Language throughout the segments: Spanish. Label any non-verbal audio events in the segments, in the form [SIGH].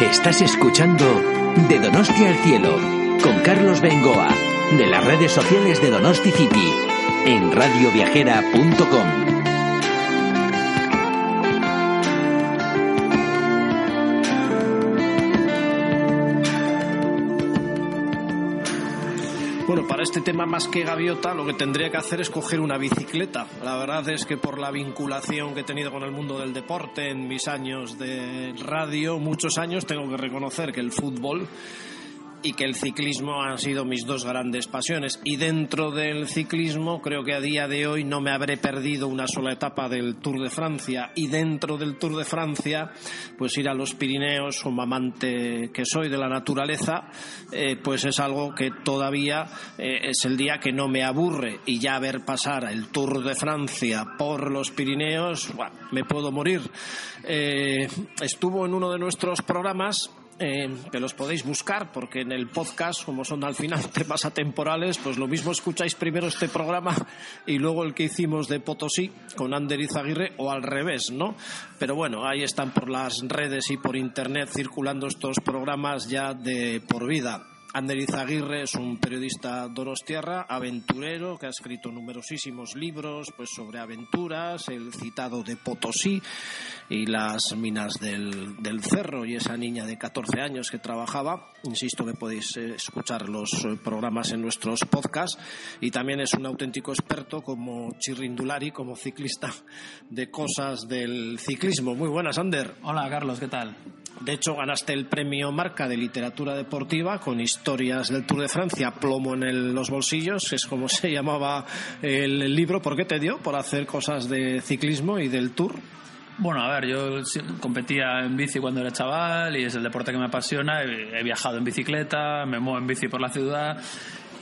Estás escuchando De Donostia al Cielo con Carlos Bengoa de las redes sociales de Donosti City en radioviajera.com. tema más que gaviota, lo que tendría que hacer es coger una bicicleta. La verdad es que por la vinculación que he tenido con el mundo del deporte en mis años de radio, muchos años, tengo que reconocer que el fútbol y que el ciclismo han sido mis dos grandes pasiones. Y dentro del ciclismo creo que a día de hoy no me habré perdido una sola etapa del Tour de Francia. Y dentro del Tour de Francia, pues ir a los Pirineos, como amante que soy de la naturaleza, eh, pues es algo que todavía eh, es el día que no me aburre. Y ya ver pasar el Tour de Francia por los Pirineos, me puedo morir. Eh, estuvo en uno de nuestros programas eh, que los podéis buscar porque en el podcast, como son al final [LAUGHS] temas atemporales, pues lo mismo escucháis primero este programa [LAUGHS] y luego el que hicimos de Potosí con Ander Izaguirre o al revés, ¿no? Pero bueno, ahí están por las redes y por internet circulando estos programas ya de por vida. Ander Izaguirre es un periodista donostiarra, aventurero, que ha escrito numerosísimos libros pues, sobre aventuras, el citado de Potosí y las minas del, del Cerro y esa niña de 14 años que trabajaba. Insisto que podéis eh, escuchar los eh, programas en nuestros podcasts y también es un auténtico experto como chirrindulari, como ciclista de cosas del ciclismo. Muy buenas, Ander. Hola, Carlos, ¿qué tal? De hecho, ganaste el premio Marca de Literatura Deportiva con historias del Tour de Francia, plomo en el- los bolsillos, es como [LAUGHS] se llamaba el libro. ¿Por qué te dio? Por hacer cosas de ciclismo y del Tour. Bueno, a ver, yo competía en bici cuando era chaval y es el deporte que me apasiona. He, viajado en bicicleta, me muevo en bici por la ciudad.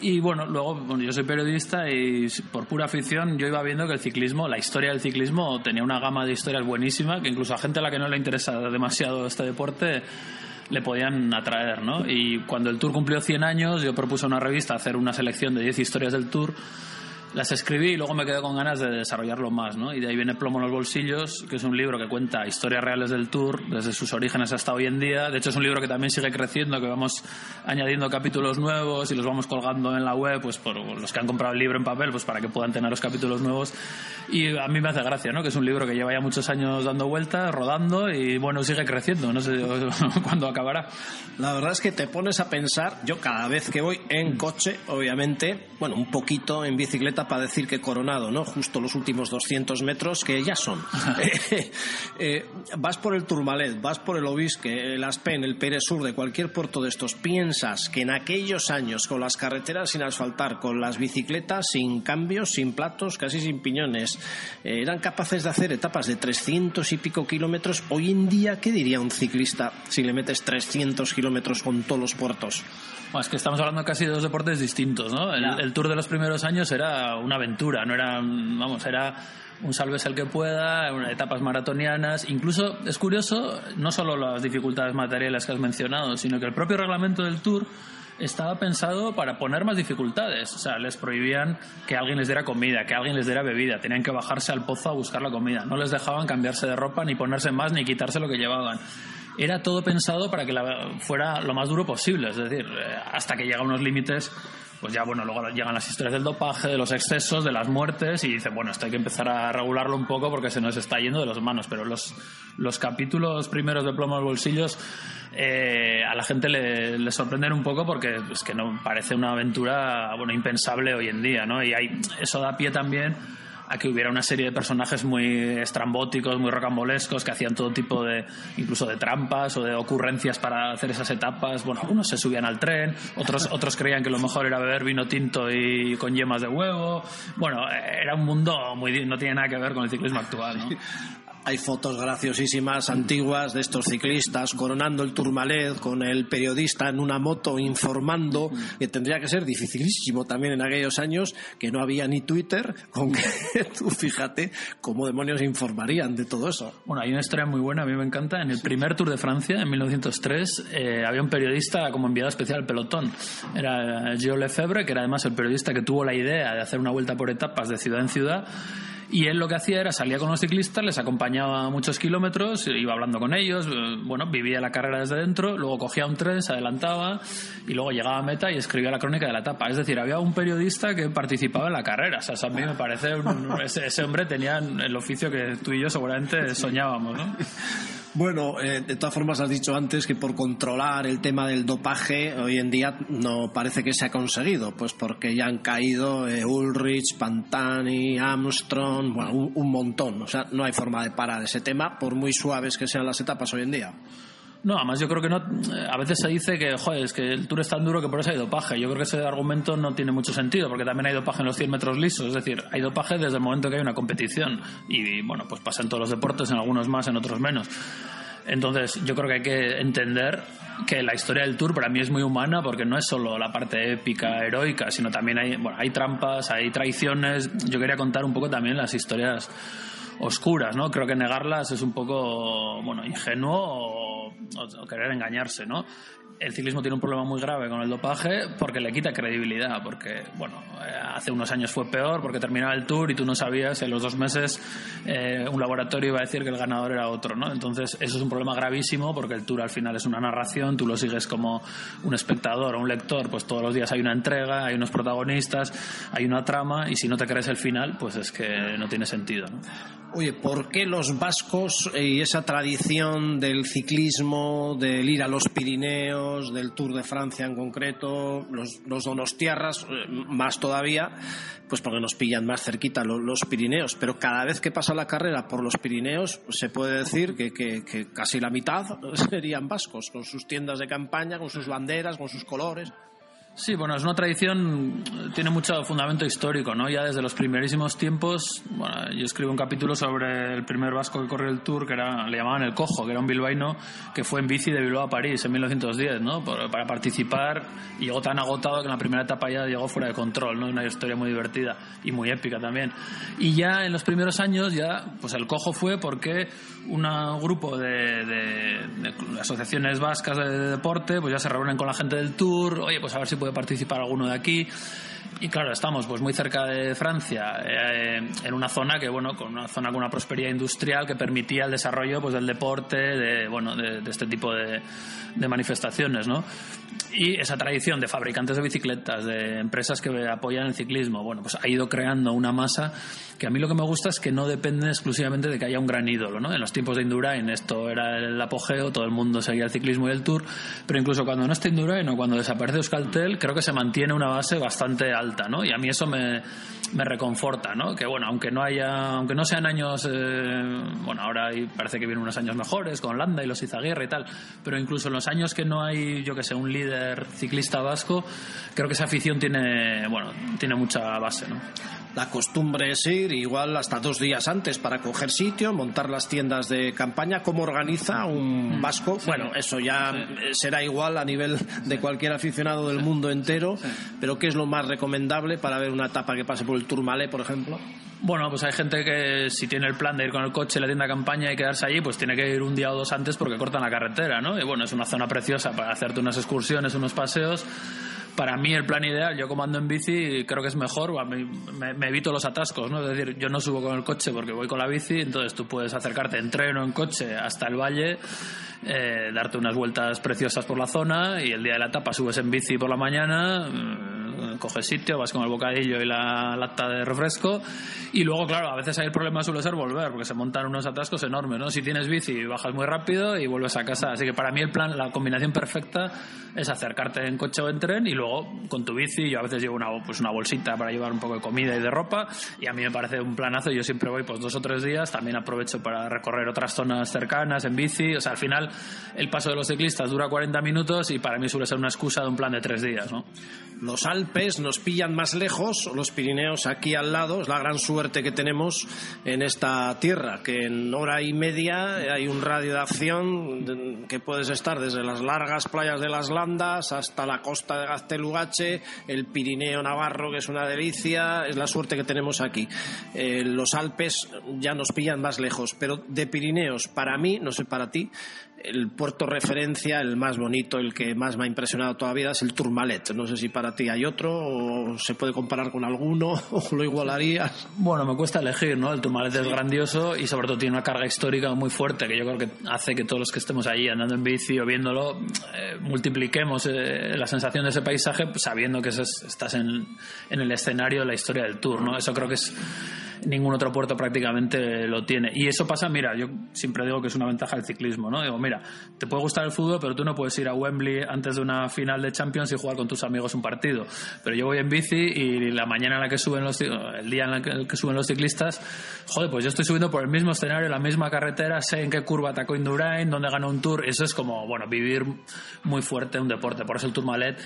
Y bueno, luego bueno, yo soy periodista y por pura afición yo iba viendo que el ciclismo, la historia del ciclismo tenía una gama de historias buenísima que incluso a gente a la que no le interesa demasiado este deporte le podían atraer, ¿no? Y cuando el Tour cumplió 100 años yo propuse a una revista hacer una selección de 10 historias del Tour las escribí y luego me quedé con ganas de desarrollarlo más, ¿no? Y de ahí viene Plomo en los bolsillos, que es un libro que cuenta historias reales del Tour, desde sus orígenes hasta hoy en día. De hecho, es un libro que también sigue creciendo, que vamos añadiendo capítulos nuevos y los vamos colgando en la web, pues por los que han comprado el libro en papel, pues para que puedan tener los capítulos nuevos. Y a mí me hace gracia, ¿no? Que es un libro que lleva ya muchos años dando vueltas, rodando y, bueno, sigue creciendo. No sé [LAUGHS] cuándo acabará. La verdad es que te pones a pensar, yo cada vez que voy en coche, obviamente, bueno, un poquito en bicicleta para decir que coronado, ¿no? Justo los últimos 200 metros que ya son. [LAUGHS] Eh, eh, vas por el Turmalet, vas por el Obisque, el Aspen, el Pérez Sur, de cualquier puerto de estos, piensas que en aquellos años, con las carreteras sin asfaltar, con las bicicletas sin cambios, sin platos, casi sin piñones, eh, eran capaces de hacer etapas de 300 y pico kilómetros. Hoy en día, ¿qué diría un ciclista si le metes 300 kilómetros con todos los puertos? Bueno, es que estamos hablando casi de dos deportes distintos, ¿no? El, el Tour de los primeros años era una aventura, no era, vamos, era un salves el que pueda, etapas maratonianas. Incluso es curioso, no solo las dificultades materiales que has mencionado, sino que el propio reglamento del Tour estaba pensado para poner más dificultades. O sea, les prohibían que alguien les diera comida, que alguien les diera bebida. Tenían que bajarse al pozo a buscar la comida. No les dejaban cambiarse de ropa, ni ponerse más, ni quitarse lo que llevaban. Era todo pensado para que fuera lo más duro posible. Es decir, eh, hasta que llega a unos límites, pues ya, bueno, luego llegan las historias del dopaje, de los excesos, de las muertes, y dicen, bueno, esto hay que empezar a regularlo un poco porque se nos está yendo de las manos. Pero los, los capítulos primeros de Plomo en los Bolsillos eh, a la gente le, le sorprenden un poco porque es que no parece una aventura bueno impensable hoy en día, ¿no? Y hay, eso da pie también a que hubiera una serie de personajes muy estrambóticos, muy rocambolescos, que hacían todo tipo de, incluso de trampas o de ocurrencias para hacer esas etapas. Bueno, algunos se subían al tren, otros, [LAUGHS] otros creían que lo mejor era beber vino tinto y con yemas de huevo. Bueno, era un mundo muy, no tiene nada que ver con el ciclismo actual, ¿no? Hay fotos graciosísimas antiguas de estos ciclistas coronando el Tourmalet con el periodista en una moto informando, que tendría que ser dificilísimo también en aquellos años, que no había ni Twitter, [LAUGHS] con que tú fíjate cómo demonios informarían de todo eso. Bueno, hay una historia muy buena, a mí me encanta. En el primer Tour de Francia, en 1903, eh, había un periodista como enviado especial al pelotón. Era Gilles Lefebvre, que era además el periodista que tuvo la idea de hacer una vuelta por etapas de ciudad en ciudad. Y él lo que hacía era salía con los ciclistas, les acompañaba muchos kilómetros, iba hablando con ellos, eh, bueno, vivía la carrera desde dentro, luego cogía un tren, se adelantaba y luego llegaba a meta y escribía la crónica de la etapa. Es decir, había un periodista que participaba en la carrera. O sea, a mí me parece, ese, hombre tenía el oficio que tú y yo seguramente soñábamos, ¿no? Bueno, eh, de todas formas has dicho antes que por controlar el tema del dopaje hoy en día no parece que se ha conseguido, pues porque ya han caído eh, Ulrich, Pantani, Armstrong, bueno, un, montón. O sea, no hay forma de parar ese tema, por muy suaves que sean las etapas hoy en día. No, además yo creo que no. A veces se dice que, joder, es que el tour es tan duro que por eso hay dopaje. Yo creo que ese argumento no tiene mucho sentido, porque también hay dopaje en los 100 metros lisos. Es decir, hay dopaje desde el momento que hay una competición. Y, bueno, pues pasa en todos los deportes, en algunos más, en otros menos. Entonces, yo creo que hay que entender que la historia del Tour para mí es muy humana porque no es solo la parte épica, heroica, sino también hay, bueno, hay trampas, hay traiciones. Yo quería contar un poco también las historias oscuras, ¿no? Creo que negarlas es un poco, bueno, ingenuo o, o querer engañarse, ¿no? El ciclismo tiene un problema muy grave con el dopaje porque le quita credibilidad, porque, bueno, eh, hace unos años fue peor porque terminaba el tour y tú no sabías, en los dos meses eh, un laboratorio iba a decir que el ganador era otro, ¿no? Entonces, eso es un problema gravísimo porque el tour al final es una narración, tú lo sigues como un espectador o un lector, pues todos los días hay una entrega, hay unos protagonistas, hay una trama y si no te crees el final, pues es que no tiene sentido. Oye, ¿por qué los vascos y esa tradición del ciclismo, del ir a los Pirineos, del Tour de Francia en concreto, los, donostiarras eh, más todavía, pues porque nos pillan más cerquita los, Pirineos? Pero cada vez que pasa la carrera por los Pirineos, se puede decir que casi la mitad [LAUGHS] serían vascos, con sus tiendas de campaña, con sus banderas, con sus colores. Sí, bueno, es una tradición, tiene mucho fundamento histórico, ¿no? Ya desde los primerísimos tiempos, bueno, yo escribo un capítulo sobre el primer vasco que corrió el Tour, que era, le llamaban el Cojo, que era un bilbaíno que fue en bici de Bilbao a París en 1910, ¿no? para participar y llegó tan agotado que en la primera etapa ya llegó fuera de control, ¿no? Una historia muy divertida y muy épica también. Y ya en los primeros años, ya, pues el Cojo fue porque un grupo de, de, asociaciones vascas de, deporte, pues ya se reúnen con la gente del Tour, oye, pues a ver si puede participar alguno de aquí. Y claro, estamos pues muy cerca de Francia, eh, en una zona que bueno, con una zona con una prosperidad industrial que permitía el desarrollo pues del deporte, de bueno, de, este tipo de, de, manifestaciones, ¿no? Y esa tradición de fabricantes de bicicletas, de empresas que apoyan el ciclismo, bueno, pues ha ido creando una masa que a mí lo que me gusta es que no depende exclusivamente de que haya un gran ídolo, ¿no? En los tiempos de Indurain esto era el apogeo, todo el mundo seguía el ciclismo y el Tour, pero incluso cuando no está Indurain o cuando desaparece Euskaltel, creo que se mantiene una base bastante alta, ¿no? Y a mí eso me, me reconforta, ¿no? Que bueno, aunque no haya, aunque no sean años, eh, bueno, ahora parece que vienen unos años mejores con Landa y los Izaguirre y tal, pero incluso en los años que no hay, yo que sé, un líder ciclista vasco, creo que esa afición tiene, bueno, tiene mucha base, ¿no? La costumbre es ir igual hasta dos días antes para coger sitio, montar las tiendas de campaña. ¿Cómo organiza un mm. vasco? Bueno, eso ya será igual a nivel de cualquier aficionado del mundo entero, pero ¿qué es lo más recomendable para ver una etapa que pase por el Tourmalet, por ejemplo? Bueno, pues hay gente que si tiene el plan de ir con el coche a la tienda campaña y quedarse allí, pues tiene que ir un día o dos antes porque cortan la carretera, ¿no? Y bueno, es una zona preciosa para hacerte unas excursiones, unos paseos para mí el plan ideal, yo comando en bici, creo que es mejor, me, evito los atascos, ¿no? Es decir, yo no subo con el coche porque voy con la bici, entonces tú puedes acercarte en tren o en coche hasta el valle, eh, darte unas vueltas preciosas por la zona y el día de la etapa subes en bici por la mañana coges sitio, vas con el bocadillo y la lata de refresco. Y luego, claro, a veces hay el problema suele ser volver, porque se montan unos atascos enormes, ¿no? Si tienes bici, bajas muy rápido y vuelves a casa. Así que para mí el plan, la combinación perfecta es acercarte en coche o en tren y luego con tu bici, yo a veces llevo una, pues una bolsita para llevar un poco de comida y de ropa y a mí me parece un planazo. Yo siempre voy pues dos o tres días, también aprovecho para recorrer otras zonas cercanas en bici. O sea, al final el paso de los ciclistas dura 40 minutos y para mí suele ser una excusa de un plan de tres días, ¿no? Los Alpes nos pillan más lejos, los Pirineos aquí al lado, es la gran suerte que tenemos en esta tierra, que en hora y media hay un radio de acción que puedes estar desde las largas playas de las Landas hasta la costa de Gaztelugache, el Pirineo Navarro, que es una delicia, es la suerte que tenemos aquí. Eh, los Alpes ya nos pillan más lejos, pero de Pirineos, para mí, no sé para ti, el puerto referencia, el más bonito, el que más me ha impresionado todavía es el Tourmalet. No sé si para ti hay otro o se puede comparar con alguno [LAUGHS] o lo igualarías. Bueno, me cuesta elegir, ¿no? El Tourmalet es grandioso y sobre todo tiene una carga histórica muy fuerte que yo creo que hace que todos los que estemos allí andando en bici o viéndolo eh, multipliquemos eh, la sensación de ese paisaje sabiendo que estás en, en el escenario de la historia del Tour, ¿no? Eso creo que es ningún otro puerto prácticamente lo tiene. Y eso pasa, mira, yo siempre digo que es una ventaja del ciclismo, ¿no? Digo, mira, te puede gustar el fútbol, pero tú no puedes ir a Wembley antes de una final de Champions y jugar con tus amigos un partido. Pero yo voy en bici y la mañana en la que suben los, el día en el que suben los ciclistas, joder, pues yo estoy subiendo por el mismo escenario, la misma carretera, sé en qué curva atacó Indurain, dónde ganó un tour. Eso es como, bueno, vivir muy fuerte un deporte. Por eso el Tourmalet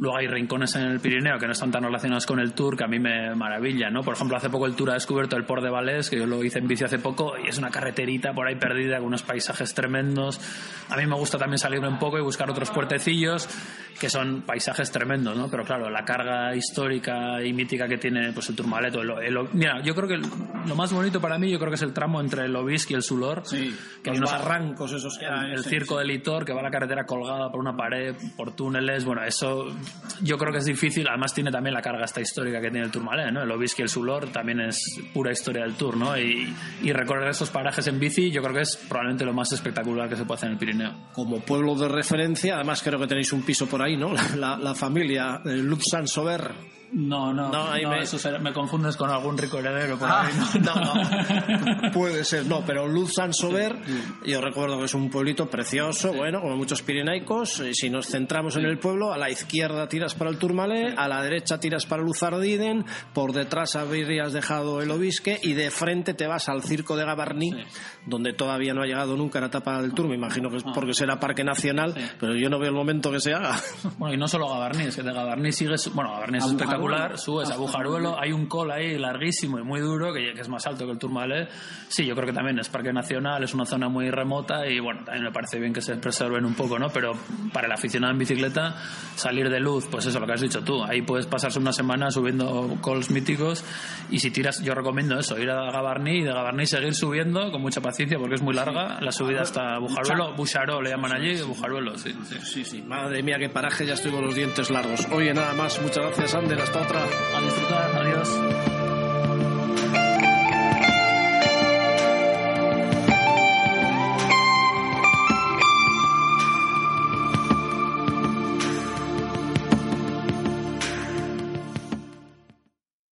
Luego hay rincones en el Pirineo que no están tan relacionados con el Tour que a mí me maravilla, ¿no? Por ejemplo, hace poco el Tour ha descubierto el Port de Valés, que yo lo hice en bici hace poco, y es una carreterita por ahí perdida con unos paisajes tremendos. A mí me gusta también salirme un poco y buscar otros puertecillos que son paisajes tremendos, ¿no? Pero claro, la carga histórica y mítica que tiene pues el Tourmalet. mira, yo creo que lo más bonito para mí, yo creo que es el tramo entre el Obisque y el Sulor. Sí, que los barrancos esos que El, el circo del Litor, que va a la carretera colgada por una pared, por túneles, bueno, eso yo creo que es difícil. Además tiene también la carga esta histórica que tiene el Tourmalet, ¿no? El Obisque y el Sulor también es pura historia del Tour, ¿no? Y, y recorrer esos parajes en bici yo creo que es probablemente lo más espectacular que se puede hacer en el Pirineo. Como pueblo de referencia, además creo que tenéis un piso por ahí, ¿no? [LAUGHS] La, la, familia eh, Lutz Sober no, no, no, me... me confundes con algún rico heredero por ah, No, no, [LAUGHS] puede ser, no, pero Luz Sansover, yo recuerdo que es un pueblito precioso, bueno, como muchos pirenaicos. Si nos centramos en el pueblo, a la izquierda tiras para el Turmalé, a la derecha tiras para Luzardiden, por detrás habrías dejado el Obisque y de frente te vas al circo de Gabarní, donde todavía no ha llegado nunca la etapa del Tour. Me imagino que es ah. porque será Parque Nacional, pero yo no veo el momento que se haga. Bueno, y no solo Gabarní, es que de Gabarní sigues, bueno, Gabarní es espectacular subes a Bujaruelo, hay un col ahí larguísimo y muy duro, que, es más alto que el Tourmalet. Sí, yo creo que también es parque nacional, es una zona muy remota y bueno, también me parece bien que se preserven un poco, ¿no? Pero para el aficionado en bicicleta, salir de luz, pues eso, lo que has dicho tú, ahí puedes pasarse una semana subiendo cols míticos y si tiras, yo recomiendo eso, ir a Gabarní y de Gabarní seguir subiendo con mucha paciencia porque es muy larga, la subida hasta Bujaruelo, Bucharó le llaman allí, Bujaruelo, sí, sí. Sí, sí, madre mía, qué paraje, ya estoy con los dientes largos. Oye, nada más, muchas gracias, Ander, hasta otra. A disfrutar, adiós.